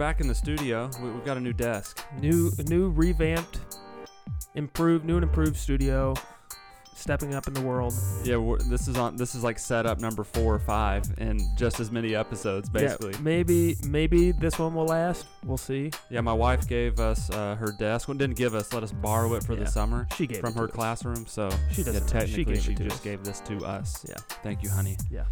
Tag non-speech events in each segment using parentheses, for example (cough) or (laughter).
back in the studio. We, we've got a new desk. New, new, revamped, improved, new and improved studio. Stepping up in the world. Yeah, we're, this is on. This is like setup number four or five in just as many episodes, basically. Yeah, maybe, maybe this one will last. We'll see. Yeah, my wife gave us uh, her desk. Well, didn't give us. Let us borrow it for Yeah. the summer She gave from her us. classroom. So She doesn't. know. technically, she gave she just us. gave this to us. Yeah. Thank you, honey. Yeah.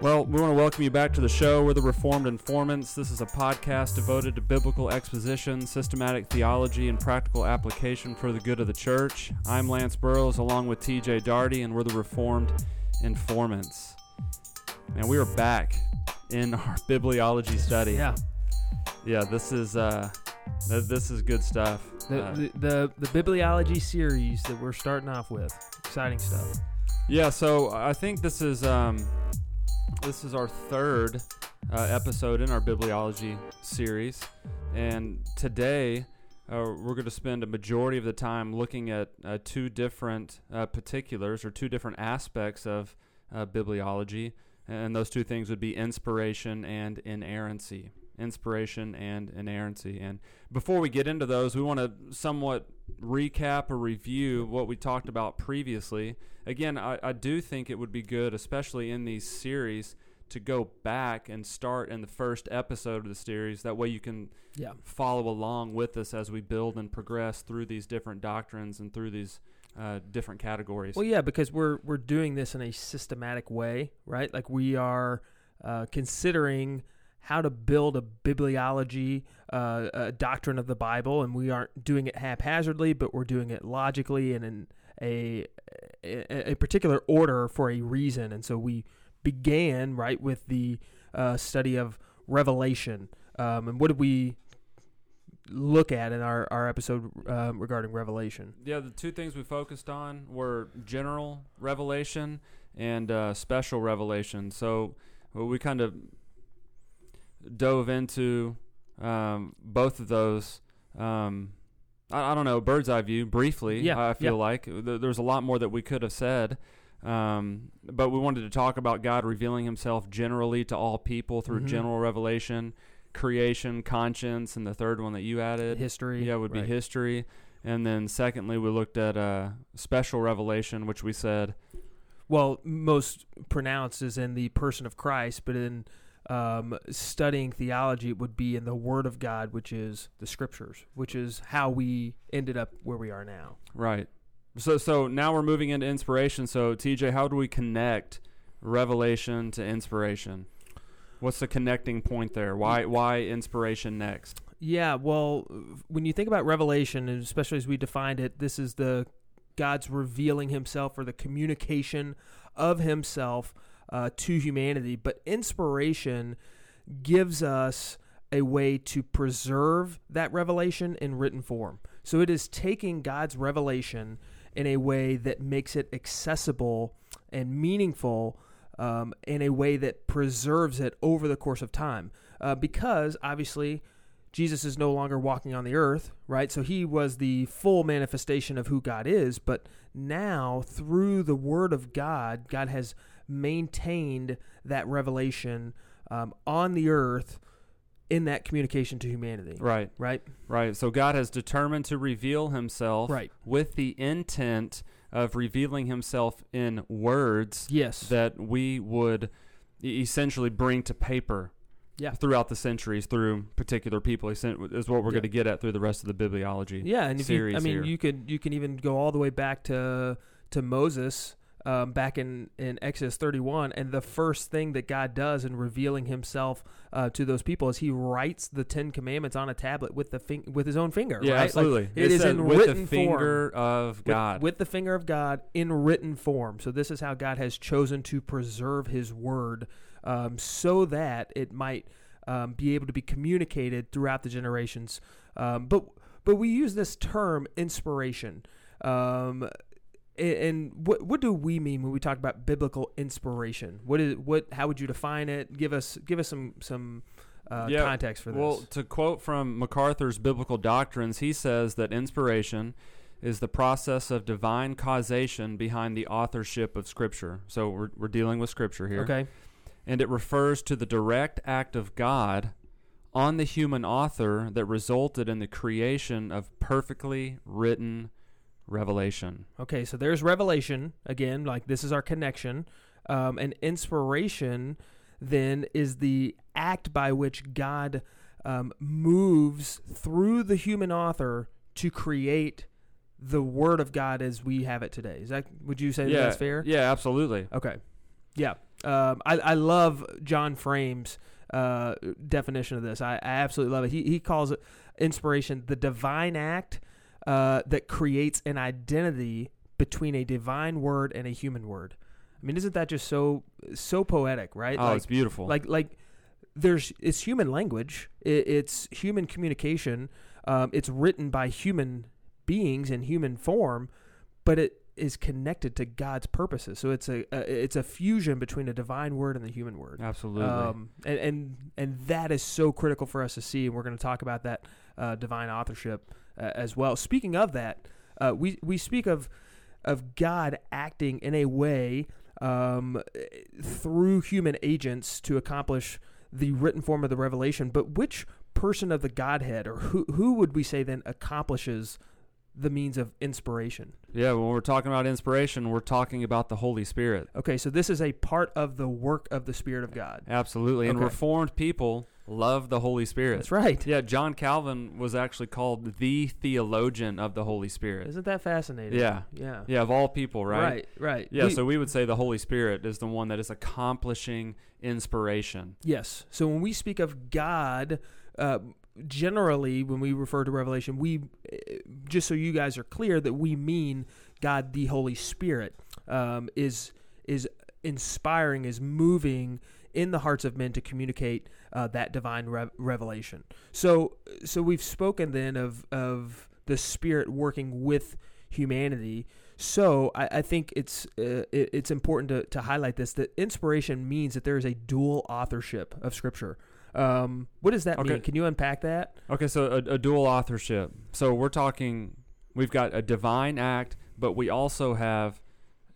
Well, we want to welcome you back to the show. We're the Reformed Informants. This is a podcast devoted to biblical exposition, systematic theology, and practical application for the good of the church. I'm Lance Burrows along with TJ Darty, and we're the Reformed Informants. And we are back in our (laughs) bibliology study. Yeah. Yeah, this is uh th- this is good stuff. The, Uh, the, the the bibliology series that we're starting off with. Exciting stuff. Yeah, so I think this is um, this is our third uh, episode in our bibliology series, and today uh, we're going to spend a majority of the time looking at uh, two different uh, particulars or two different aspects of uh, bibliology, and those two things would be inspiration and inerrancy. Inspiration and inerrancy. And before we get into those, we want to somewhat recap or review what we talked about previously. Again, I, I do think it would be good, especially in these series, to go back and start in the first episode of the series. That way you can Yeah. follow along with us as we build and progress through these different doctrines and through these uh, different categories. Well, yeah, because we're we're doing this in a systematic way, right? Like we are uh, considering how to build a bibliology, uh, a doctrine of the Bible, and we aren't doing it haphazardly, but we're doing it logically and in a a, a particular order for a reason. And so we began right with the uh, study of Revelation. Um, and what did we look at in our our episode um, regarding Revelation? Yeah, the two things we focused on were general revelation and uh, special revelation. So well, we kind of dove into um, both of those. Um, I, I don't know, bird's eye view, briefly. Yeah, I feel yeah. like there's a lot more that we could have said. Um, but we wanted to talk about God revealing Himself generally to all people through Mhm. general revelation, creation, conscience, and the third one that you added. History. Yeah, would be history. And then secondly, we looked at uh, special revelation, which we said, well, most pronounced is in the person of Christ, but in um, studying theology, it would be in the Word of God, which is the Scriptures, which is how we ended up where we are now. right. So, so now we're moving into inspiration. So, TJ, how do we connect revelation to inspiration? What's the connecting point there? Why, why inspiration next? Yeah, well, when you think about revelation, and especially as we defined it, this is the God's revealing Himself or the communication of Himself uh, to humanity. But inspiration gives us a way to preserve that revelation in written form. So it is taking God's revelation in a way that makes it accessible and meaningful um, in a way that preserves it over the course of time. Uh, because obviously, Jesus is no longer walking on the earth, right? So he was the full manifestation of who God is. But now, through the Word of God, God has maintained that revelation um, on the earth in that communication to humanity, Right, right? right. So, God has determined to reveal Himself Right. with the intent of revealing Himself in words Yes. that we would essentially bring to paper Yeah. throughout the centuries through particular people is what we're Yeah. going to get at through the rest of the bibliology Yeah, and if you, series I mean, here. you could you can even go all the way back to to Moses, um, back in in Exodus thirty one, and the first thing that God does in revealing Himself uh, to those people is He writes the Ten Commandments on a tablet with the fing- with His own finger. yeah right? Like, absolutely it is in with written the finger of with- god with the finger of God in written form. So this is how God has chosen to preserve His Word, um, so that it might um, be able to be communicated throughout the generations. Um, but but we use this term inspiration. Um, and what what do we mean when we talk about biblical inspiration? What is what? How would you define it? Give us give us some some uh, Yeah, context for this. well to quote from macarthur's biblical doctrines he says that inspiration is the process of divine causation behind the authorship of scripture so we're, we're dealing with scripture here okay. and it refers to the direct act of God on the human author that resulted in the creation of perfectly written revelation. Okay, so there's revelation again. Like this is our connection, um, and inspiration then is the act by which God um, moves through the human author to create the Word of God as we have it today. Is that would you say yeah, that's fair? Yeah, absolutely. Okay. Yeah. Um, I, I love John Frame's uh, definition of this. I, I absolutely love it. He, he calls it inspiration the divine act uh, that creates an identity between a divine word and a human word. I mean, isn't that just so so poetic, right? Oh, like, it's beautiful. like like there's it's human language. It, it's human communication. Um, it's written by human beings in human form, but it is connected to God's purposes. So it's a, a it's a fusion between a divine word and the human word. absolutely. Um, and, and and that is so critical for us to see, and we're going to talk about that uh, divine authorship uh, as well. Speaking of that, uh, we we speak of of God acting in a way um, through human agents to accomplish the written form of the revelation. But which person of the Godhead, or who who would we say then accomplishes the means of inspiration? yeah, when we're talking about inspiration, we're talking about the Holy Spirit. Okay, so this is a part of the work of the Spirit of God. Absolutely. And Okay. reformed people love the Holy Spirit. That's right. Yeah, John Calvin was actually called the theologian of the Holy Spirit. Isn't that fascinating? Yeah. Yeah. Yeah, of all people, right? Right. Right. Yeah, We- so we would say the Holy Spirit is the one that is accomplishing inspiration. yes. So when we speak of God, uh, generally when we refer to Revelation, we uh, just so you guys are clear that we mean God, the Holy Spirit, um, is is inspiring, is moving in the hearts of men to communicate uh, that divine rev- revelation. So, so we've spoken then of of the Spirit working with humanity. So I, I think it's uh, it, it's important to, to highlight this that inspiration means that there is a dual authorship of Scripture. Um, what does that Okay. mean? Can you unpack that? Okay, so a, a dual authorship. So we're talking, we've got a divine act, but we also have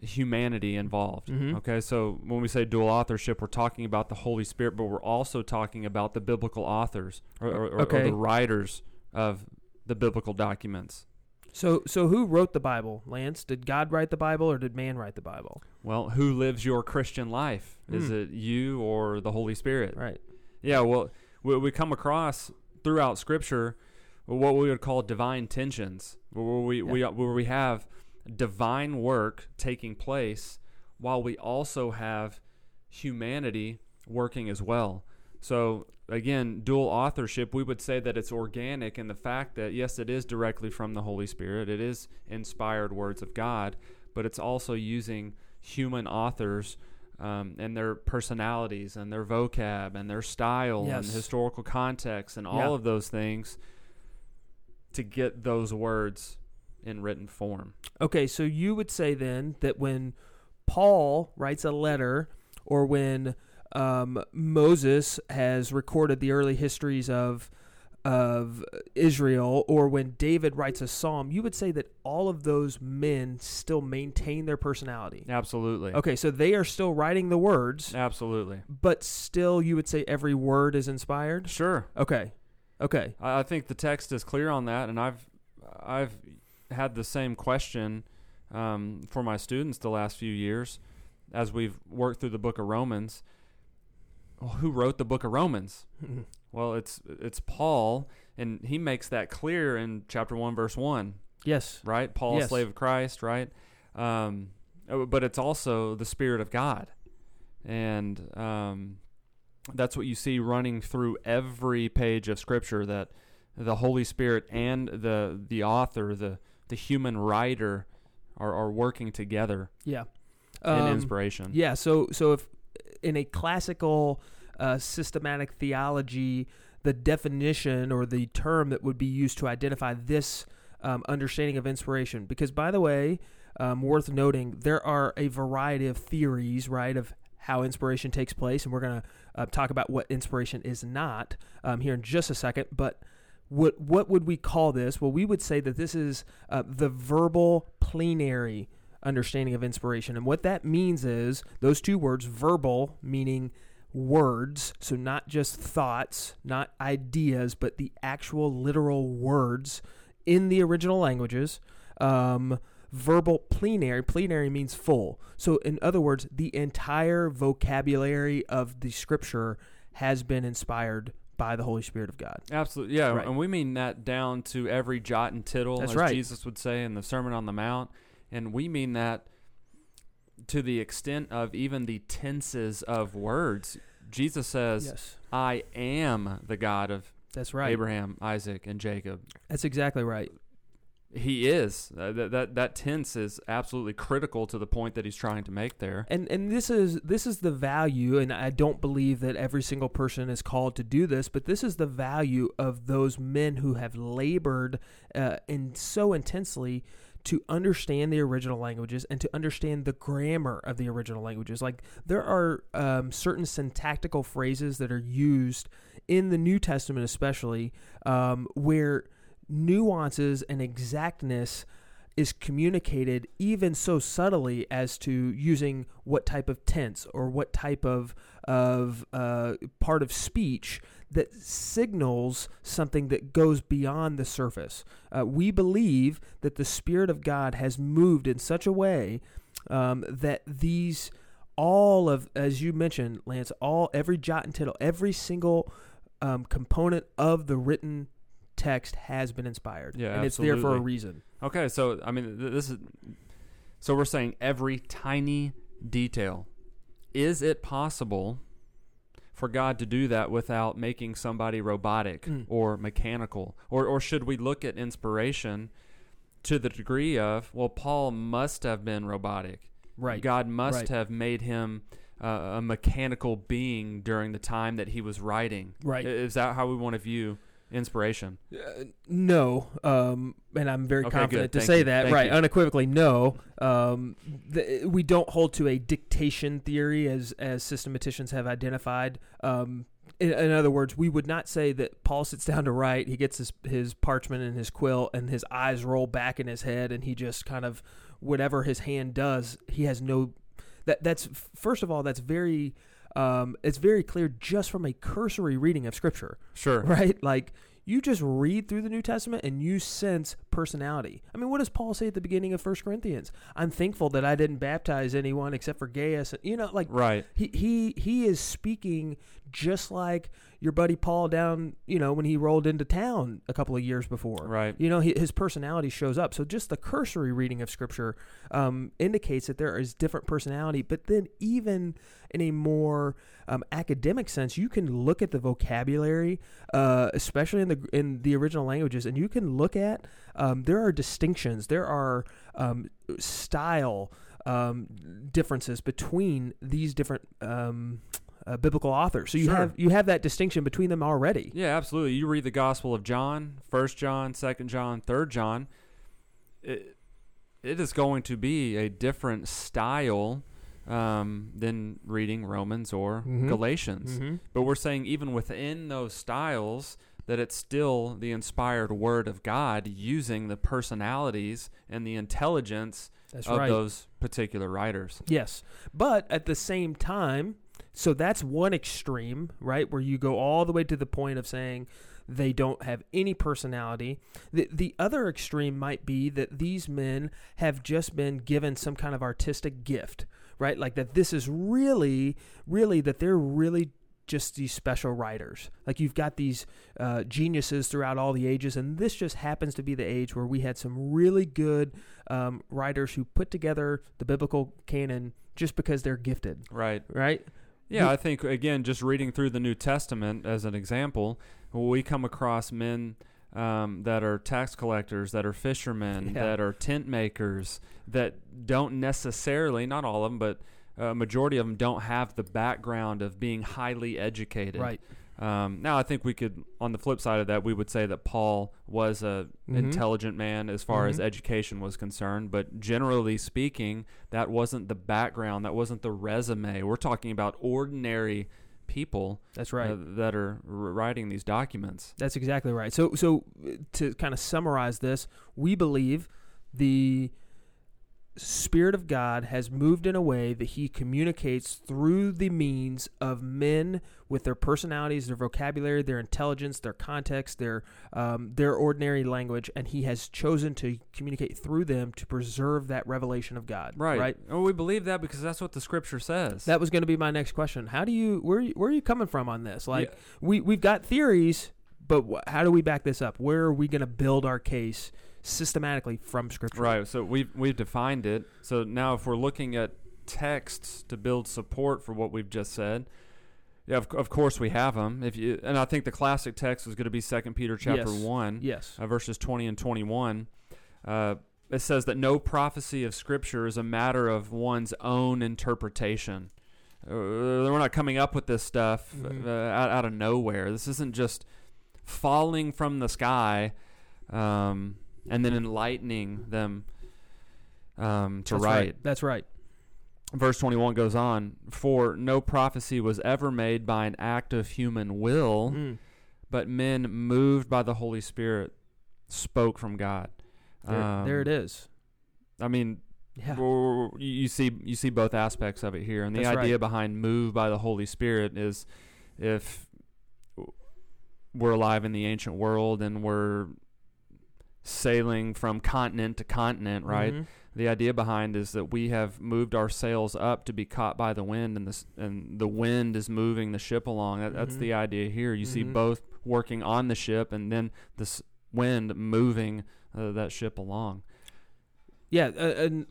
humanity involved. Mhm. Okay, so when we say dual authorship, we're talking about the Holy Spirit, but we're also talking about the biblical authors or, or, or- or the writers of the biblical documents. So so who wrote the Bible, Lance? Did God write the Bible or did man write the Bible? Well, who lives your Christian life? Is Hmm. it you or the Holy Spirit? Right. Yeah, well, we, we come across throughout Scripture what we would call divine tensions, where we, we where we have divine work taking place while we also have humanity working as well. So again, dual authorship, we would say that it's organic in the fact that yes, it is directly from the Holy Spirit. It is inspired words of God, but it's also using human authors um, and their personalities and their vocab and their style and historical context and all Yeah. of those things to get those words in written form. Okay, so you would say then that when Paul writes a letter or when um, Moses has recorded the early histories of of Israel or when David writes a psalm, you would say that all of those men still maintain their personality. Absolutely. Okay, so they are still writing the words, Absolutely. but still you would say every word is inspired? Sure. Okay. Okay. I I think the text is clear on that, and I've I've had the same question um, for my students the last few years as we've worked through the book of Romans. Well, who wrote the book of Romans? Well, it's it's Paul, and he makes that clear in chapter one, verse one, yes. right? Paul, a Yes. slave of Christ, right? Um, uh, but it's also the Spirit of God, and um, that's what you see running through every page of Scripture. That the Holy Spirit and the the author, the the human writer, are, are working together Yeah. in Um, inspiration. Yeah, so so if in a classical uh, systematic theology, the definition or the term that would be used to identify this um, understanding of inspiration, because by the way, um, worth noting, there are a variety of theories, right, of how inspiration takes place, and we're going to uh, talk about what inspiration is not um, here in just a second, but. What what would we call this? Well, we would say that this is uh, the verbal plenary understanding of inspiration. And what that means is those two words, verbal, meaning words, so not just thoughts, not ideas, but the actual literal words in the original languages. Um, verbal plenary, plenary means full. So, in other words, the entire vocabulary of the scripture has been inspired by the Holy Spirit of God. Absolutely, yeah, Right. and we mean that down to every jot and tittle, That's as right. Jesus would say in the Sermon on the Mount, and we mean that to the extent of even the tenses of words. Jesus says, Yes, "I am the God of that's right. Abraham, Isaac, and Jacob." That's exactly right. He is. Uh, that, that that tense is absolutely critical to the point that he's trying to make there. And and this is this is the value, and I don't believe that every single person is called to do this, but this is the value of those men who have labored uh, and so intensely to understand the original languages and to understand the grammar of the original languages. Like there are um, certain syntactical phrases that are used in the New Testament, especially um, where nuances and exactness is communicated even so subtly as to using what type of tense or what type of of uh, part of speech that signals something that goes beyond the surface. Uh, we believe that the Spirit of God has moved in such a way um, that these all of, as you mentioned, Lance, all every jot and tittle, every single um, component of the written text has been inspired, Yeah, and it's there for a reason. Okay, so I mean, th- this is so we're saying every tiny detail. Is it possible for God to do that without making somebody robotic Mm. or mechanical, or or should we look at inspiration to the degree of well, Paul must have been robotic. Right. God must Right. have made him uh, a mechanical being during the time that he was writing. Right. Is that how we want to view inspiration? Uh, no, um, and I'm very Okay, confident good. to Thank say you. that. Thank right, you. unequivocally, no. Um, the, we don't hold to a dictation theory as as systematicians have identified. Um, in, in other words, we would not say that Paul sits down to write, he gets his his parchment and his quill, and his eyes roll back in his head, and he just kind of whatever his hand does, he has no. That that's first of all, that's very. Um, it's very clear just from a cursory reading of Scripture Sure. (laughs) right? Like you just read through the New Testament and you sense personality. I mean, what does Paul say at the beginning of First Corinthians? I'm thankful that I didn't baptize anyone except for Gaius. You know, like Right. he he he is speaking just like your buddy Paul down, you know, when he rolled into town a couple of years before. Right. You know, he, his personality shows up. So just the cursory reading of Scripture um, indicates that there is different personality. But then, even in a more um, academic sense, you can look at the vocabulary, uh, especially in the in the original languages, and you can look at um, there are distinctions, there are um, style um, differences between these different. Uh, biblical authors, so you Sure. have you have that distinction between them already. Yeah, absolutely. You read the Gospel of John, First John, Second John, Third John. It, it is going to be a different style um, than reading Romans or Mhm. Galatians. Mm-hmm. But we're saying even within those styles that it's still the inspired Word of God using the personalities and the intelligence That's of right. those particular writers. Yes. But at the same time, so that's one extreme, right? Where you go all the way to the point of saying they don't have any personality. The the other extreme might be that these men have just been given some kind of artistic gift, right? Like that this is really really that they're really just these special writers. Like you've got these uh, geniuses throughout all the ages, and this just happens to be the age where we had some really good um, writers who put together the biblical canon just because they're gifted, Right. right? Yeah, I think again, just reading through the New Testament as an example, we come across men um, that are tax collectors, that are fishermen, Yeah. that are tent makers, that don't necessarily, not all of them, but a majority of them don't have the background of being highly educated. Right. Um, now, I think we could, on the flip side of that, we would say that Paul was a Mhm. intelligent man as far as Mhm. education was concerned, but generally speaking, that wasn't the background, that wasn't the resume. We're talking about ordinary people That's right. uh, that are writing these documents. That's exactly right. So, so uh, to kind of summarize this, we believe the Spirit of God has moved in a way that He communicates through the means of men with their personalities, their vocabulary, their intelligence, their context, their um, their ordinary language, and He has chosen to communicate through them to preserve that revelation of God. Right. Right. Oh, we believe that because that's what the Scripture says. That was going to be my next question. How do you where where are you coming from on this? Like Yeah. we we've got theories, but wh- how do we back this up? Where are we going to build our case systematically from Scripture? Right. So we've we've defined it. So now, if we're looking at texts to build support for what we've just said, yeah, of, of course we have them. If you and I think the classic text is going to be Second Peter chapter Yes. one, Yes. uh, verses twenty and twenty one. Uh, it says that no prophecy of Scripture is a matter of one's own interpretation. Uh, we're not coming up with this stuff Mhm. uh, out, out of nowhere. This isn't just falling from the sky um, and then enlightening them um, to That's write. right. That's right. Verse 21 goes on For no prophecy was ever made by an act of human will, Mm. but men moved by the Holy Spirit spoke from God. There, there it Um. I mean, Yeah. you you see you see both aspects of it here, and the That's idea right. behind "move by the Holy Spirit" is if we're alive in the ancient world and we're sailing from continent to continent, right? Mhm. The idea behind is that we have moved our sails up to be caught by the wind, and this and the wind is moving the ship along. That, That's Mhm. the idea here. You see Mhm. both working on the ship, and then this wind moving uh, that ship along. Yeah, uh, and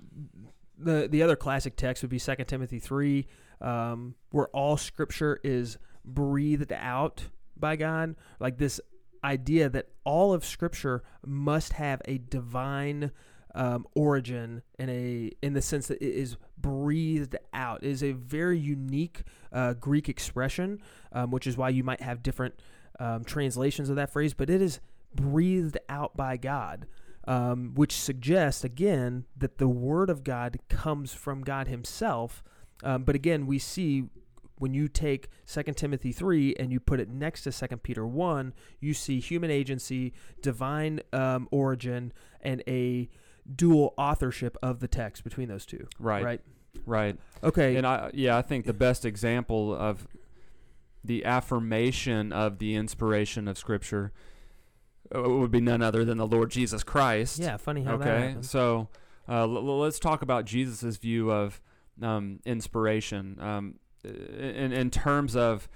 the the other classic text would be Second Timothy three, um, where all Scripture is breathed out by God. Like this idea that all of Scripture must have a divine um, origin and a in the sense that it is breathed out. It is a very unique uh, Greek expression, um, which is why you might have different um, translations of that phrase, but it is breathed out by God um, which suggests again that the word of God comes from God Himself. Um, but again, we see when you take 2 Timothy 3 and you put it next to 2 Peter 1, you see human agency, divine um, origin, and a dual authorship of the text between those two. Right. Right. Right. Okay. And I yeah, I think the best example of the affirmation of the inspiration of Scripture uh, would be none other than the Lord Jesus Christ. yeah. Funny how that Okay. So uh, l- l- let's talk about Jesus' view of um, inspiration um, in in terms of.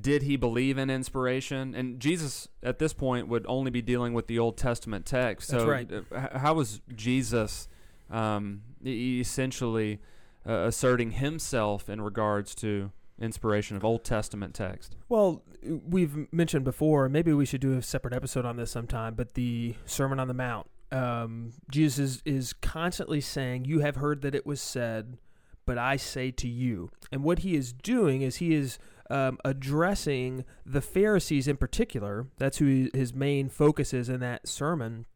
Did he believe in inspiration? And Jesus, at this point, would only be dealing with the Old Testament text. So, right. uh, how was Jesus um, essentially uh, asserting himself in regards to inspiration of Old Testament text. Well, we've mentioned before, maybe we should do a separate episode on this sometime, but the Sermon on the Mount. Um, Jesus is, is constantly saying, You have heard that it was said, but I say to you. And what he is doing is he is um, addressing the Pharisees in particular. That's who his main focus is in that sermon.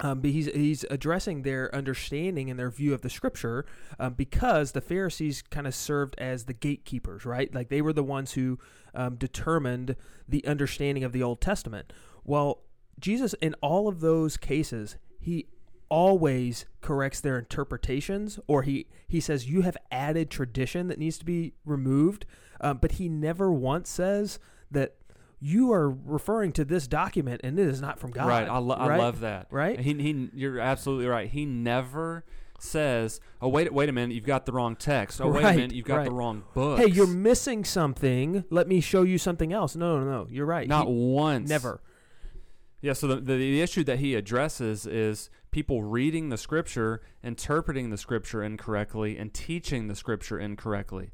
Um, but he's he's addressing their understanding and their view of the scripture um, because the Pharisees kind of served as the gatekeepers, right? Like they were the ones who um, determined the understanding of the Old Testament. Well, Jesus, in all of those cases, he always corrects their interpretations, or he he says you have added tradition that needs to be removed, um, but he never once says that you are referring to this document and it is not from God. Right. I, lo- I love that. Right? He, he, you're absolutely right. He never says, "Oh wait, wait a minute, you've got the wrong text. Oh wait a minute, you've got the wrong book." Hey, you're missing something. Let me show you something else. No, no, no. You're right. not He- once. never. Yeah. So the, the the issue that he addresses is people reading the scripture, interpreting the scripture incorrectly, and teaching the scripture incorrectly.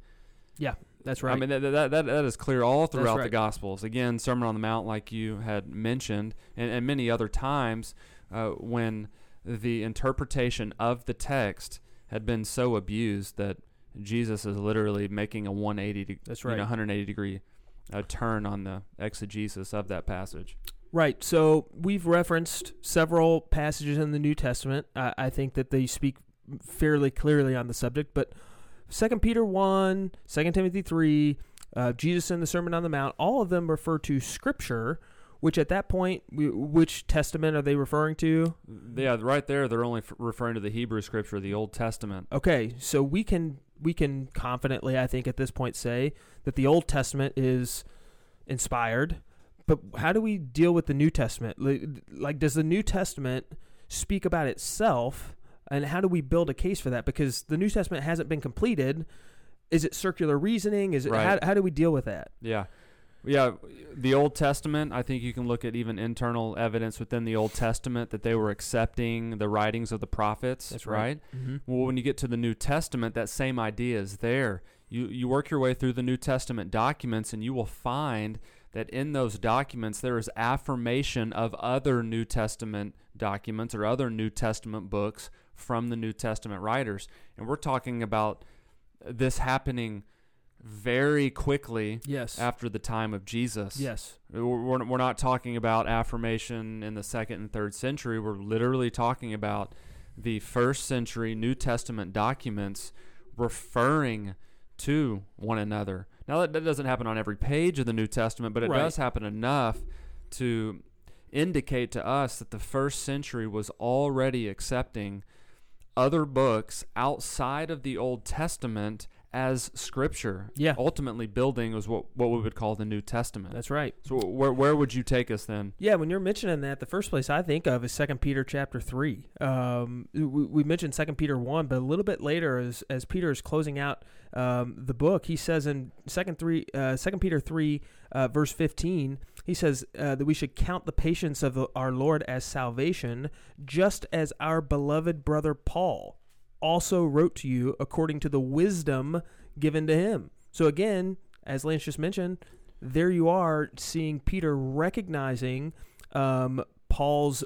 Yeah, that's right. I mean, that, that, that, that is clear all throughout the. Gospels. Again, Sermon on the Mount, like you had mentioned, and, and many other times uh, when the interpretation of the text had been so abused that Jesus is literally making a 180 de- That's you know, right. 180 degree uh, turn on the exegesis of that passage. Right. So we've referenced several passages in the New Testament. I, I think that they speak fairly clearly on the subject, but Second Peter 1, 2 Timothy 3, uh, Jesus in the Sermon on the Mount, all of them refer to Scripture which at that point, we, which testament are they referring to? Yeah, right there, they're only f- referring to the Hebrew scripture, the Old Testament. Okay, so we can we can confidently, I think, at this point say that the Old Testament is inspired. But how do we deal with the New Testament? Like, does the New Testament speak about itself, and how do we build a case for that? Because the New Testament hasn't been completed. Is it circular reasoning? Is it Right. how, how do we deal with that? Yeah. Yeah, the Old Testament, I think you can look at even internal evidence within the Old Testament that they were accepting the writings of the prophets, That's right? right. Mm-hmm. Well, when you get to the New Testament, that same idea is there. You you work your way through the New Testament documents and you will find that in those documents there is affirmation of other New Testament documents or other New Testament books from the New Testament writers. And we're talking about this happening very quickly Yes. after the time of Jesus. yes. We're, we're we're not talking about affirmation in the second and third century. We're literally talking about the first century New Testament documents referring to one another. Now, that, that doesn't happen on every page of the New Testament, but it Right. does happen enough to indicate to us that the first century was already accepting other books outside of the Old Testament as scripture. Yeah. Ultimately, building was what, what we would call the New Testament. That's right. So where where would you take us then? Yeah, when you're mentioning that, the first place I think of is Second Peter chapter three. Um, we, we mentioned Second Peter one, but a little bit later, as as Peter is closing out um, the book, he says in Second three, uh, Second Peter three, uh, verse fifteen, he says uh, that we should count the patience of the, our Lord as salvation, just as our beloved brother Paul also wrote to you according to the wisdom given to him. So again, as Lance just mentioned, there you are seeing Peter recognizing um, Paul's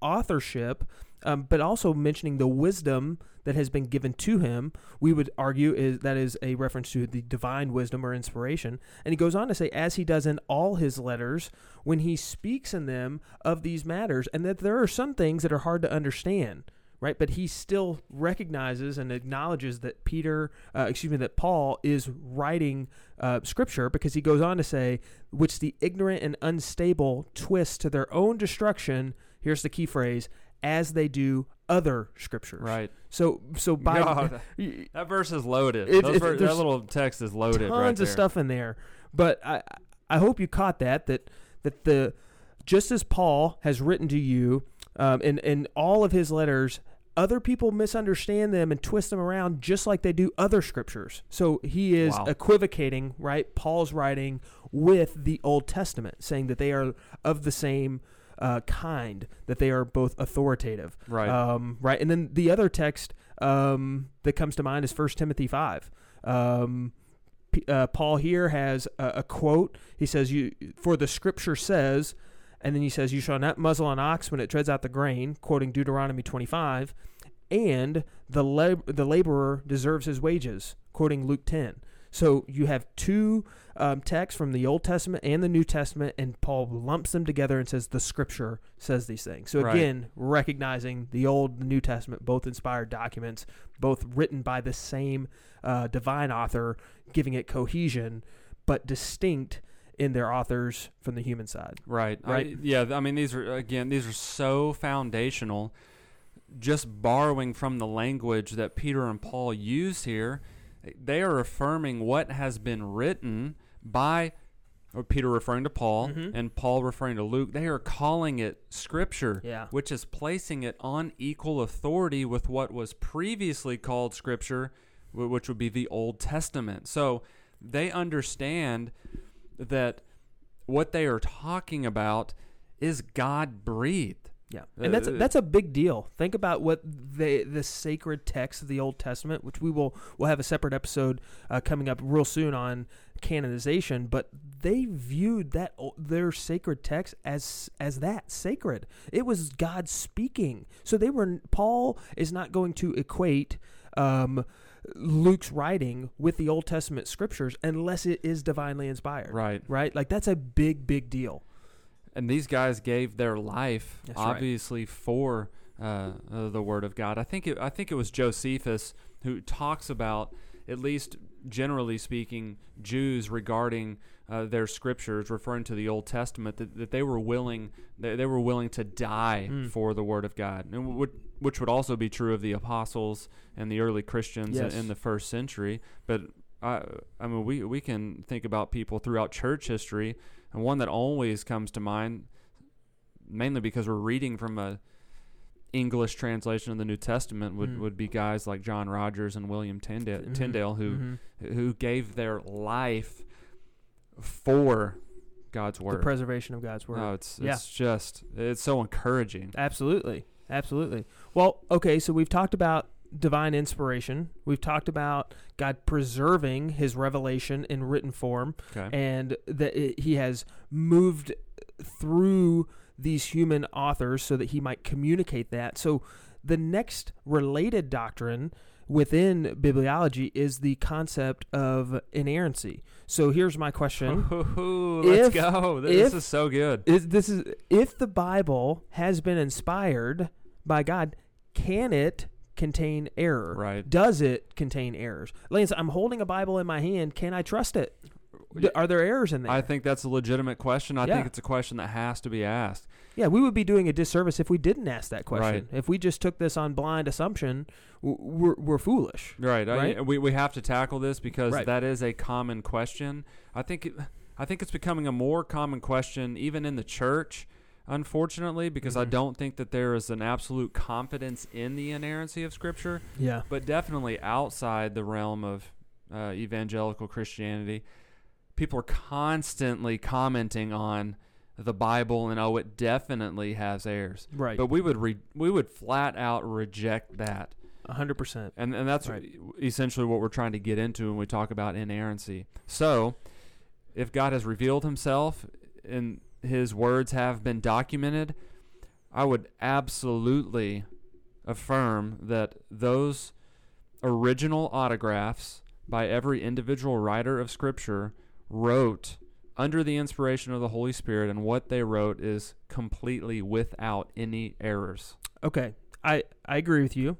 authorship, um, but also mentioning the wisdom that has been given to him. We would argue is that is a reference to the divine wisdom or inspiration. And he goes on to say, as he does in all his letters, when he speaks in them of these matters, and that there are some things that are hard to understand. Right, but he still recognizes and acknowledges that Peter, uh, excuse me, that Paul is writing uh, scripture because he goes on to say, which the ignorant and unstable twist to their own destruction. Here's the key phrase: as they do other scriptures. Right. So, so by God, (laughs) that verse is loaded. It- it- ver- that little text is loaded. tons right of there. stuff in there. But I, I hope you caught that that that the just as Paul has written to you, um, in in all of his letters. Other people misunderstand them and twist them around just like they do other scriptures. So he is Wow. equivocating, right? Paul's writing with the Old Testament, saying that they are of the same uh, kind, that they are both authoritative. Right. Um, right. And then the other text um, that comes to mind is First Timothy 5. Um, uh, Paul here has a, a quote. He says, "You for the Scripture says," and then he says, "You shall not muzzle an ox when it treads out the grain," quoting Deuteronomy 25, and the lab- the laborer deserves his wages, quoting Luke 10. So you have two um, texts from the Old Testament and the New Testament, and Paul lumps them together and says the Scripture says these things. So Right. again, recognizing the Old and the New Testament, both inspired documents, both written by the same uh, divine author, giving it cohesion, but distinct in their authors from the human side. Right. I- Right. yeah. I mean, these are again, these are so foundational. Just borrowing from the language that Peter and Paul use here, they are affirming what has been written by or Peter referring to Paul Mhm. and Paul referring to Luke. They are calling it Scripture. Yeah. which is placing it on equal authority with what was previously called Scripture, which would be the Old Testament. So they understand that what they are talking about is God breathed. Yeah, and that's Uh, that's a big deal. Think about what the the sacred text of the Old Testament, which we will we'll have a separate episode uh, coming up real soon on canonization. But they viewed that their sacred text as as that sacred. It was God speaking. So they were Paul is not going to equate. Um, Luke's writing with the Old Testament scriptures unless it is divinely inspired. Right. Right? Like that's a big, big deal. And these guys gave their life, That's right. obviously, for uh, uh, the Word of God. I think it, I think it was Josephus who talks about at least generally speaking, Jews regarding uh, their scriptures, referring to the Old Testament, that, that they were willing they, they were willing to die Mm. for the Word of God, and would, which would also be true of the apostles and the early Christians in- Yes. in the first century. But I, I mean, we we can think about people throughout church history, and one that always comes to mind, mainly because we're reading from a English translation of the New Testament, would, Mm. would be guys like John Rogers and William Tyndale, Mhm. Tyndale who Mhm. who gave their life for God's the word. preservation of God's word. No, it's Yeah. it's just it's so encouraging. Absolutely. Absolutely. Well, okay, so we've talked about divine inspiration. We've talked about God preserving his revelation in written form Okay. and that it, he has moved through these human authors so that he might communicate that. So the next related doctrine within bibliology is the concept of inerrancy. So here's my question. (laughs) Ooh, let's If- go. This if- is so good. is this is if the Bible has been inspired by God, can it contain error? Right. Does it contain errors? Lance, I'm holding a Bible in my hand. Can I trust it? Are there errors in there? I think that's a legitimate question. I Yeah. think it's a question that has to be asked. Yeah, we would be doing a disservice if we didn't ask that question. Right. If we just took this on blind assumption, we're, we're foolish. Right. I, we we have to tackle this because Right. that is a common question. I think it, I think it's becoming a more common question even in the church. Unfortunately, because I Mhm. don't think that there is an absolute confidence in the inerrancy of Scripture. Yeah. but definitely outside the realm of uh, evangelical Christianity, people are constantly commenting on the Bible and oh, it definitely has errors. Right. But we would re- we would flat out reject that, A hundred percent. and and that's Right. essentially what we're trying to get into when we talk about inerrancy. So, if God has revealed Himself and His words have been documented, I would absolutely affirm that those original autographs by every individual writer of Scripture wrote under the inspiration of the Holy Spirit, and what they wrote is completely without any errors. Okay. I, I agree with you,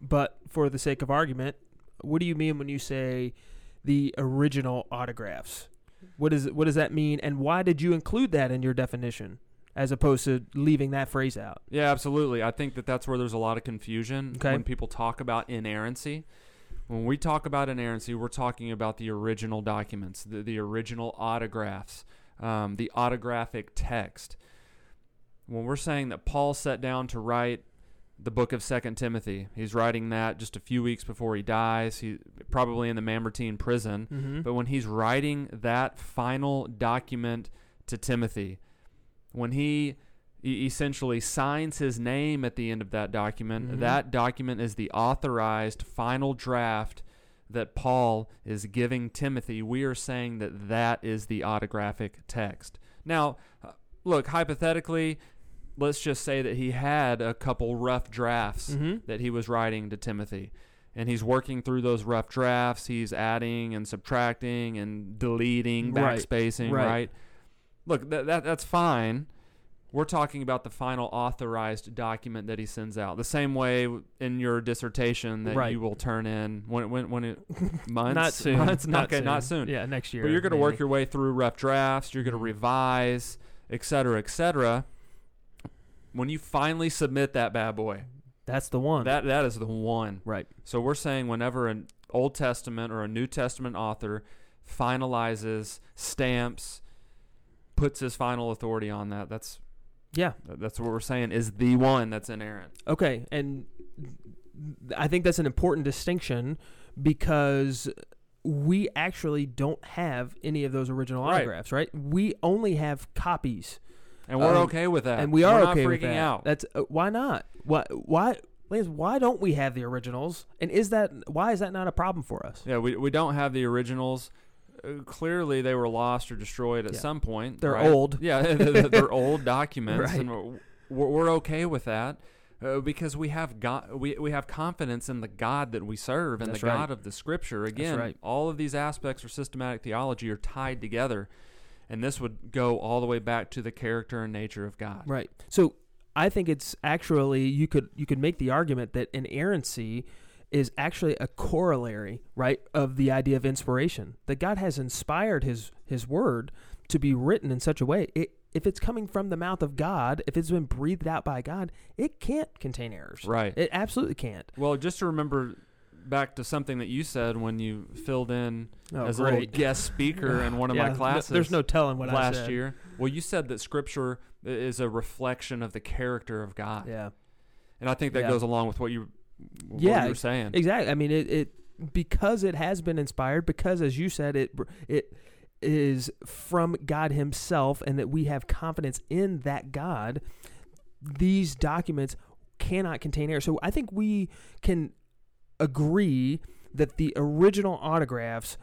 but for the sake of argument, what do you mean when you say the original autographs? What is what does that mean, and why did you include that in your definition, as opposed to leaving that phrase out? Yeah, absolutely. I think that that's where there's a lot of confusion Okay. when people talk about inerrancy. When we talk about inerrancy, we're talking about the original documents, the, the original autographs, um, the autographic text. When we're saying that Paul sat down to write the book of Second Timothy, he's writing that just a few weeks before he dies. He probably in the Mamertine prison. Mm-hmm. But when he's writing that final document to Timothy, when he essentially signs his name at the end of that document, Mhm. that document is the authorized final draft that Paul is giving Timothy. We are saying that that is the autographic text. Now, uh, look, hypothetically, let's just say that he had a couple rough drafts Mm-hmm. that he was writing to Timothy. And he's working through those rough drafts. He's adding and subtracting and deleting, Right. backspacing, Right. right? Look, that, that that's fine. We're talking about the final authorized document that he sends out. The same way in your dissertation that Right. you will turn in when when when it (laughs) months Not soon. months not, okay, not soon. Yeah, next year. But you're going to work your way through rough drafts. You're going to Mhm. revise, et cetera, et cetera. When you finally submit that bad boy, That's the one. that that is the one. right. So we're saying whenever an Old Testament or a New Testament author finalizes, stamps, puts his final authority on that, that's Yeah. that's what we're saying is the one that's inerrant. Okay, and I think that's an important distinction because we actually don't have any of those original Right. autographs, right? We only have copies, And we're Um, okay with that. and we are we're okay with that. out. That's uh, why not? Why? Why? Lance, why don't we have the originals? And is that why is that not a problem for us? Yeah, we we don't have the originals. Clearly, they were lost or destroyed at Yeah. some point. They're right? old. Yeah, (laughs) they're, old (laughs) documents, Right. and we're, we're okay with that uh, because we have God. We we have confidence in the God that we serve and That's the right. God of the Scripture. Again, all of these aspects of systematic theology are tied together, and this would go all the way back to the character and nature of God. Right. So I think it's actually you could you could make the argument that inerrancy is actually a corollary, right, of the idea of inspiration. That God has inspired his his word to be written in such a way it if it's coming from the mouth of God, if it's been breathed out by God, it can't contain errors. Right. It absolutely can't. Well, just to remember back to something that you said when you filled in Oh, as a little guest speaker (laughs) in one of Yeah, my no- classes. there's no telling what I last year. Well, you said that Scripture is a reflection of the character of God, Yeah. and I think that Yeah. goes along with what you Yeah, you were saying. Exactly. I mean, it, it because it has been inspired, because as you said, it it is from God Himself, and that we have confidence in that God. These documents cannot contain error. So I think we can agree that the original autographs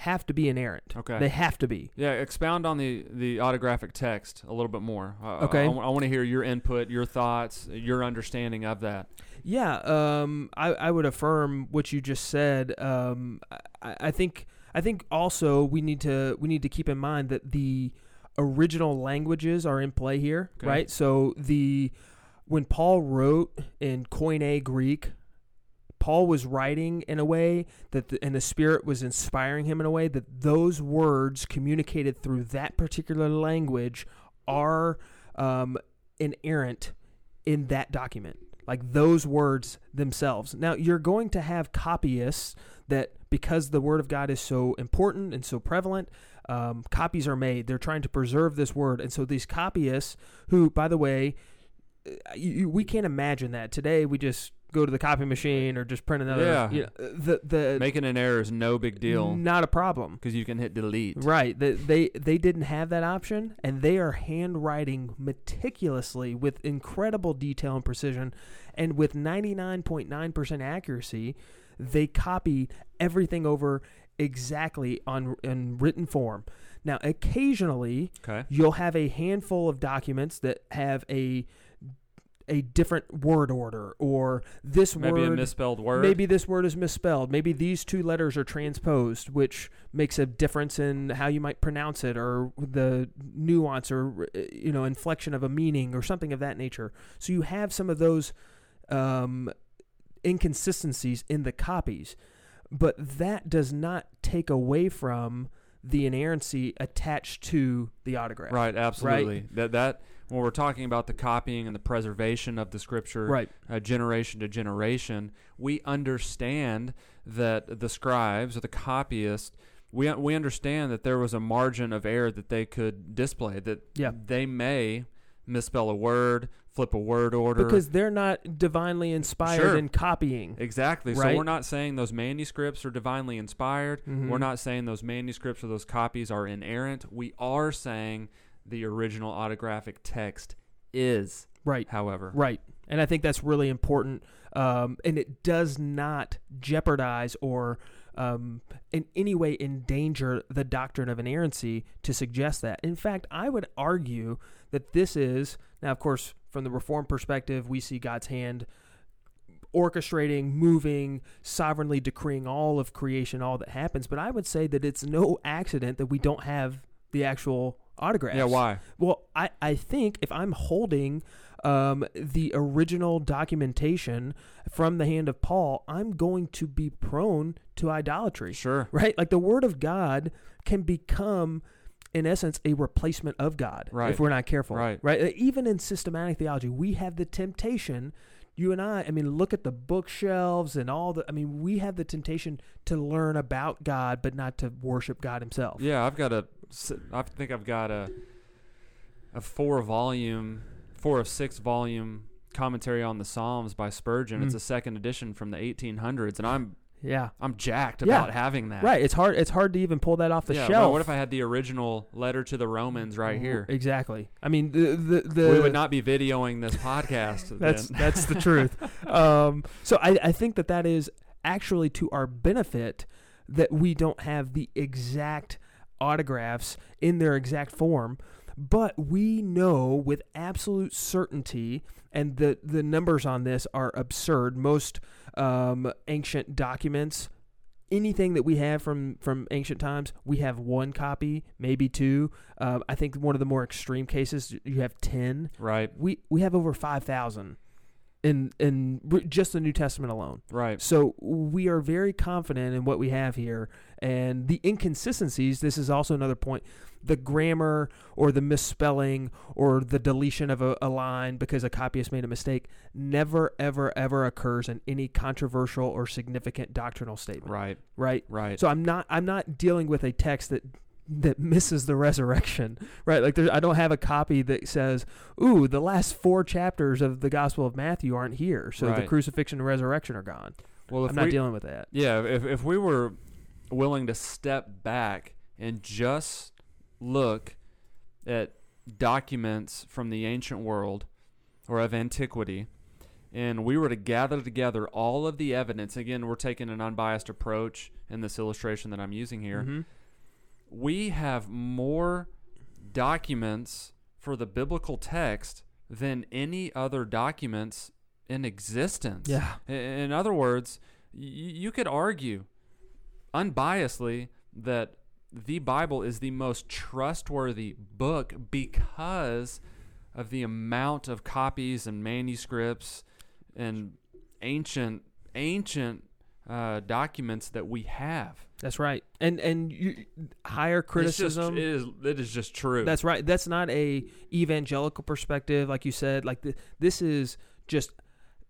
have to be inerrant. Okay. They have to be. yeah, expound on the the autographic text a little bit more. Uh, Okay. I, want to hear your input, your thoughts, your understanding of that. Yeah, um, I, I would affirm what you just said. Um, I, I think I think also we need to we need to keep in mind that the original languages are in play here, Okay. right? So the when Paul wrote in Koine Greek, Paul was writing in a way that the, and the Spirit was inspiring him in a way that those words communicated through that particular language are um, inerrant in that document. Like those words themselves. Now, you're going to have copyists that, because the Word of God is so important and so prevalent, um, copies are made. They're trying to preserve this word. And so these copyists, who, by the way, uh, you, we can't imagine that. Today, we just go to the copy machine or just print another. Yeah. You know, the, the, Making an error is no big deal Not a problem. because you can hit delete. Right. They, they they didn't have that option, and they are handwriting meticulously with incredible detail and precision, and with ninety nine point nine percent accuracy. They copy everything over exactly on in written form. Now, occasionally, Okay. you'll have a handful of documents that have a a different word order or this Maybe word Maybe a misspelled word. Maybe this word is misspelled. Maybe these two letters are transposed, which makes a difference in how you might pronounce it or the nuance or uh, you know inflection of a meaning or something of that nature. So you have some of those um, inconsistencies in the copies, but that does not take away from the inerrancy attached to the autograph. Right, absolutely. That that when we're talking about the copying and the preservation of the scripture, Right. uh, generation to generation, we understand that the scribes or the copyists, we we understand that there was a margin of error that they could display. That Yeah. they may misspell a word, flip a word order. Because they're not divinely inspired Sure. in copying. Exactly. So we're not saying those manuscripts are divinely inspired. Mhm. We're not saying those manuscripts or those copies are inerrant. We are saying the original autographic text is, Right. however. Right. And I think that's really important. Um, and it does not jeopardize or um, in any way endanger the doctrine of inerrancy to suggest that. In fact, I would argue that this is, now, of course, from the Reformed perspective, we see God's hand orchestrating, moving, sovereignly decreeing all of creation, all that happens. But I would say that it's no accident that we don't have the actual autographs. Yeah, why? Well, I, I think if I'm holding um, the original documentation from the hand of Paul, I'm going to be prone to idolatry. Sure. Right? Like the Word of God can become, in essence, a replacement of God Right. if we're not careful. Right. Right? Even in systematic theology, we have the temptation. You and I, I mean, look at the bookshelves and all the. I mean, we have the temptation to learn about God, but not to worship God Himself. Yeah, I've got a. I think I've got a. A four volume, four or six volume commentary on the Psalms by Spurgeon. It's Mm. a second edition from the 1800s, and I'm Yeah. I'm jacked Yeah. about having that. Right. It's hard. It's hard to even pull that off the yeah, shelf. well, what if I had the original letter to the Romans right here? Exactly. I mean, the the, the we would not be videoing this podcast. (laughs) That's that's the truth. (laughs) Um, so I, I think that that is actually to our benefit that we don't have the exact autographs in their exact form, but we know with absolute certainty, and the the numbers on this are absurd. Most um, ancient documents. Anything that we have from, from ancient times, we have one copy, maybe two. Uh, I think one of the more extreme cases, you have ten right. we we have over 5000 in in just the New Testament alone. Right. So we are very confident in what we have here, and the inconsistencies. This is also another point: the grammar or the misspelling or the deletion of a, a line because a copyist made a mistake never, ever, ever occurs in any controversial or significant doctrinal statement. Right. Right. Right. So I'm not I'm not dealing with a text that that misses the resurrection, right? Like there, I don't have a copy that says, "Ooh, the last four chapters of the Gospel of Matthew aren't here, so the crucifixion and resurrection are gone." well, if I'm not we, dealing with that. Yeah, if if we were willing to step back and just look at documents from the ancient world or of antiquity, and we were to gather together all of the evidence, again, we're taking an unbiased approach in this illustration that I'm using here. Mhm. We have more documents for the biblical text than any other documents in existence. Yeah. In other words, you could argue unbiasedly that the Bible is the most trustworthy book because of the amount of copies and manuscripts and ancient ancient uh, documents that we have. That's right. And and you, higher criticism. It's just, it is it is just true. That's right. That's not a evangelical perspective, like you said. Like the, this is just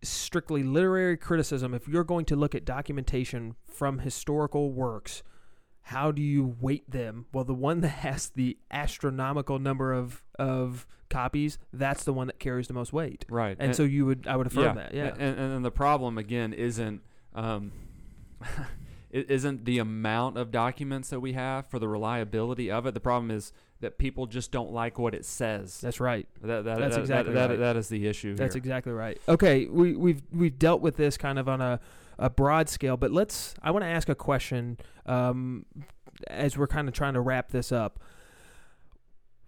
strictly literary criticism. If you're going to look at documentation from historical works, how do you weight them? Well, the one (laughs) that has the astronomical number of of copies, that's the one that carries the most weight. right. And, so you would, I would affirm that. Yeah. And, and, and the problem again isn't um, (laughs) isn't the amount of documents that we have for the reliability of it. The problem is that people just don't like what it says. that's right. That, that, That's that- exactly that, right. that is the issue. That's here. exactly right. Okay, we, we've we've dealt with this kind of on a, a broad scale, but let's. I want to ask a question um, as we're kind of trying to wrap this up.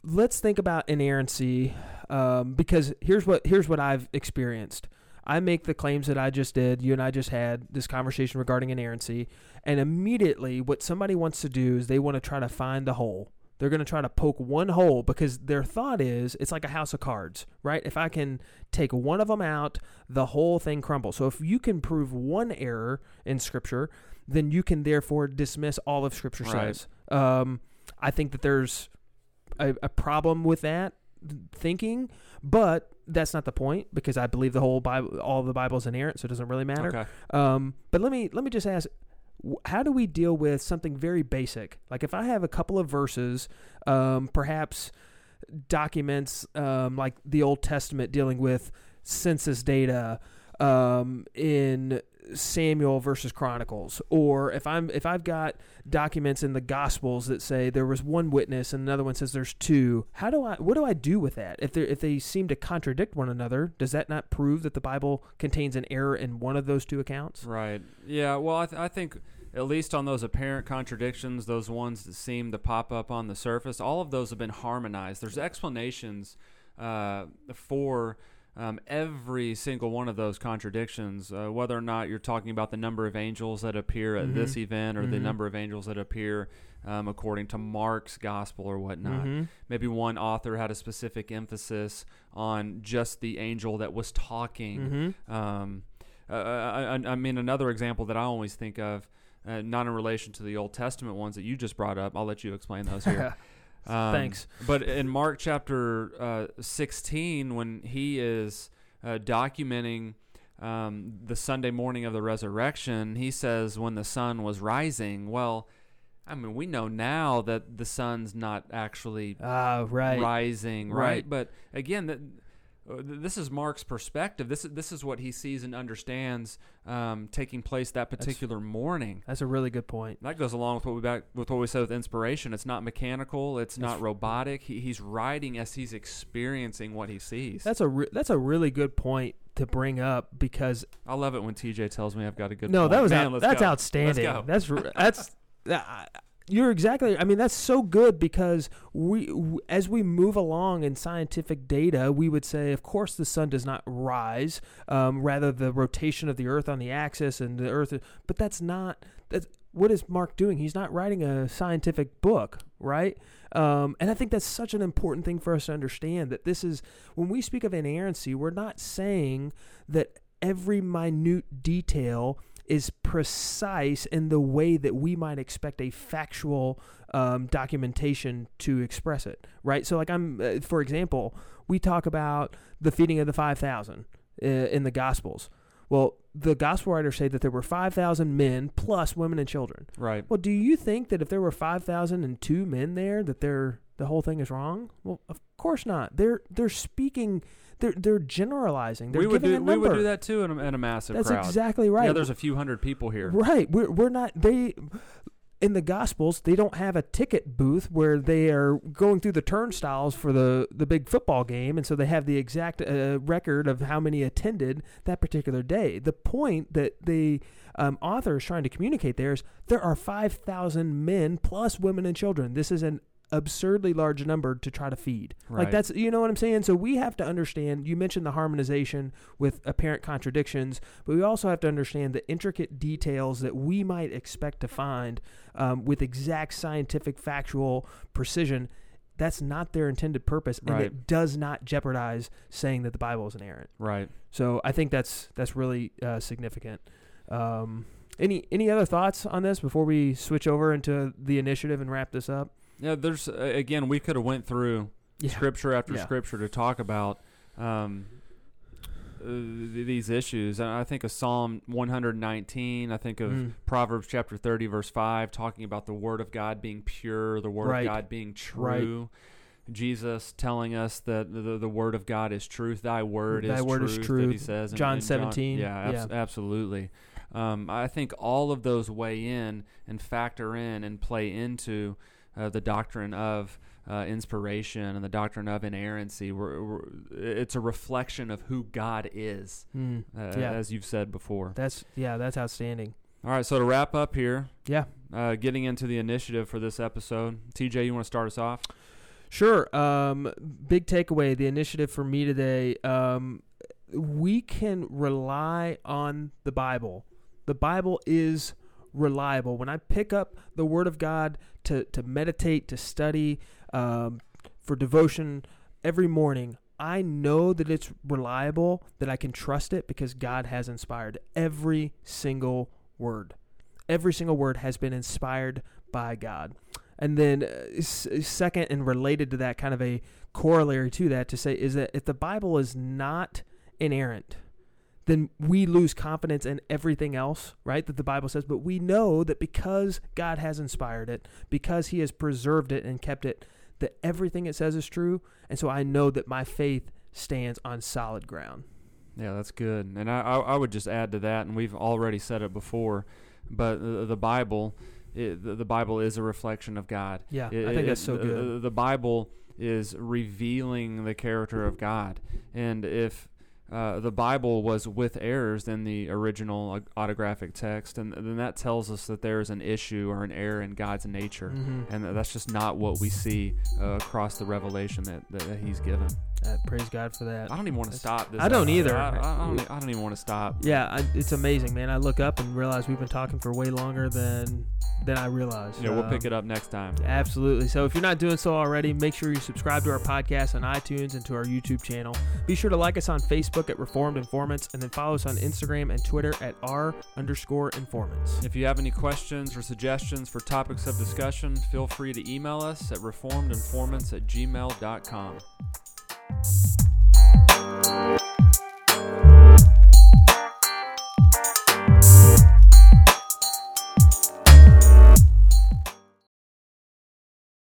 Let's think about inerrancy um, because here's what here's what I've experienced. I make the claims that I just did. You and I just had this conversation regarding inerrancy, and immediately what somebody wants to do is they want to try to find the hole. They're going to try to poke one hole because their thought is it's like a house of cards, right? If I can take one of them out, the whole thing crumbles. So if you can prove one error in Scripture, then you can therefore dismiss all of Scripture Right. says. Um, I think that there's a, a problem with that thinking, but that's not the point because I believe the whole Bible, all the Bible is inerrant, so it doesn't really matter. Okay. Um, but let me let me just ask, how do we deal with something very basic? Like if I have a couple of verses, um, perhaps documents um, like the Old Testament dealing with census data um, in Samuel versus Chronicles, or if I'm if I've got documents in the Gospels that say there was one witness and another one says there's two. How do I what do I do with that? If they if they seem to contradict one another, does that not prove that the Bible contains an error in one of those two accounts? Right. Yeah. Well, I, th- I think at least on those apparent contradictions, those ones that seem to pop up on the surface, all of those have been harmonized. There's explanations uh, for um, every single one of those contradictions, uh, whether or not you're talking about the number of angels that appear at this Mhm. event or the Mhm. number of angels that appear um, according to Mark's gospel or whatnot Mhm. maybe one author had a specific emphasis on just the angel that was talking. Mhm. Um, uh, I, I, I mean, another example that I always think of, uh, not in relation to the Old Testament ones that you just brought up. I'll let you explain those here. (laughs) Um, Thanks. But in Mark chapter uh, 16, when he is uh, documenting um, the Sunday morning of the resurrection, he says, when the sun was rising. Well, I mean, we know now that the sun's not actually Ah, right. rising, right? Right. But again, uh, this is Mark's perspective. This is this is what he sees and understands um, taking place that particular morning. That's a really good point. That goes along with what we back with what we said with inspiration. It's not mechanical. It's That's- not robotic. He, he's writing as he's experiencing what he sees. That's a re- that's a really good point to bring up because I love it when TJ tells me I've got a good. no, point. that was Man, out, that's go. outstanding. That's that's (laughs) that- you're exactly. I mean, that's so good because we, as we move along in scientific data, we would say, of course, the sun does not rise. Um, rather, the rotation of the Earth on the axis and the Earth. But that's not. That's what is Mark doing? He's not writing a scientific book, right? Um, and I think that's such an important thing for us to understand that this is when we speak of inerrancy, we're not saying that every minute detail is precise in the way that we might expect a factual um, documentation to express it, right? So, like, I'm, uh, for example, we talk about the feeding of the 5,000 uh, in the Gospels. Well, the gospel writers say that there were 5,000 men plus women and children. Right. Well, do you think that if there were 5,002 men there that they're the whole thing is wrong? Well, of course not. They're they're speaking they're they're generalizing. They're we would do we would do that too in a, in a massive That's crowd. exactly right. Yeah, there's a few hundred people here. Right. We're, we're not, they, in the Gospels, they don't have a ticket booth where they are going through the turnstiles for the, the big football game. And so they have the exact uh, record of how many attended that particular day. The point that the um, author is trying to communicate there is there are 5,000 men plus women and children. This is an absurdly large number to try to feed. Like that's you know what I'm saying? So we have to understand you mentioned the harmonization with apparent contradictions, but we also have to understand the intricate details that we might expect to find um, with exact scientific factual precision. That's not their intended purpose, and Right. it does not jeopardize saying that the Bible is inerrant. Right. So I think that's that's really uh, significant. Um, any any other thoughts on this before we switch over into the initiative and wrap this up? Yeah, there's again we could have went through Yeah. scripture after Yeah. scripture to talk about um, uh, th- these issues. And I think of Psalm 119. I think of Mm. Proverbs chapter 30, verse 5, talking about the Word of God being pure, the Word Right. of God being Right. true. Jesus telling us that the, the Word of God is truth. Thy Word Thy is word is truth. That truth. he says in- John in 17, Yeah, abs- yeah. absolutely. Um, I think all of those weigh in and factor in and play into uh, the doctrine of uh, inspiration and the doctrine of inerrancy. We're, we're, it's a reflection of who God is, Mm. uh, Yeah. as you've said before. That's yeah, that's outstanding. All right, so to wrap up here, Yeah. uh, getting into the initiative for this episode, TJ, you want to start us off? Sure. Um, big takeaway: the initiative for me today. Um, we can rely on the Bible. The Bible is reliable. When I pick up the Word of God to to meditate, to study, um, for devotion every morning, I know that it's reliable. That I can trust it because God has inspired every single word. Every single word has been inspired by God. And then, uh, second, and related to that, kind of a corollary to that, to say is that if the Bible is not inerrant, then we lose confidence in everything else, right? That the Bible says. But we know that because God has inspired it, because He has preserved it and kept it, that everything it says is true. And so I know that my faith stands on solid ground. Yeah, that's good. And I, I, I would just add to that, and we've already said it before, but the, the Bible, it, the, the Bible is a reflection of God. Yeah, It- I think that's so uh, good. The, the Bible is revealing the character of God, and if uh, the Bible was with errors in the original au- autographic text, and then that tells us that there is an issue or an error in God's nature, Mhm. and that's just not what we see uh, across the revelation that, that, that He's given. Uh, praise God for that. I don't even want to stop this. I don't episode. either. I, I, don't, I don't even want to stop. Yeah, I, it's amazing, man. I look up and realize we've been talking for way longer than than I realized. Yeah, we'll pick Um, it up next time. Absolutely. So if you're not doing so already, make sure you subscribe to our podcast on iTunes and to our YouTube channel. Be sure to like us on Facebook at Reformed Informants and then follow us on Instagram and Twitter at R underscore informants. If you have any questions or suggestions for topics of discussion, feel free to email us at reformedinformants at gmail.com you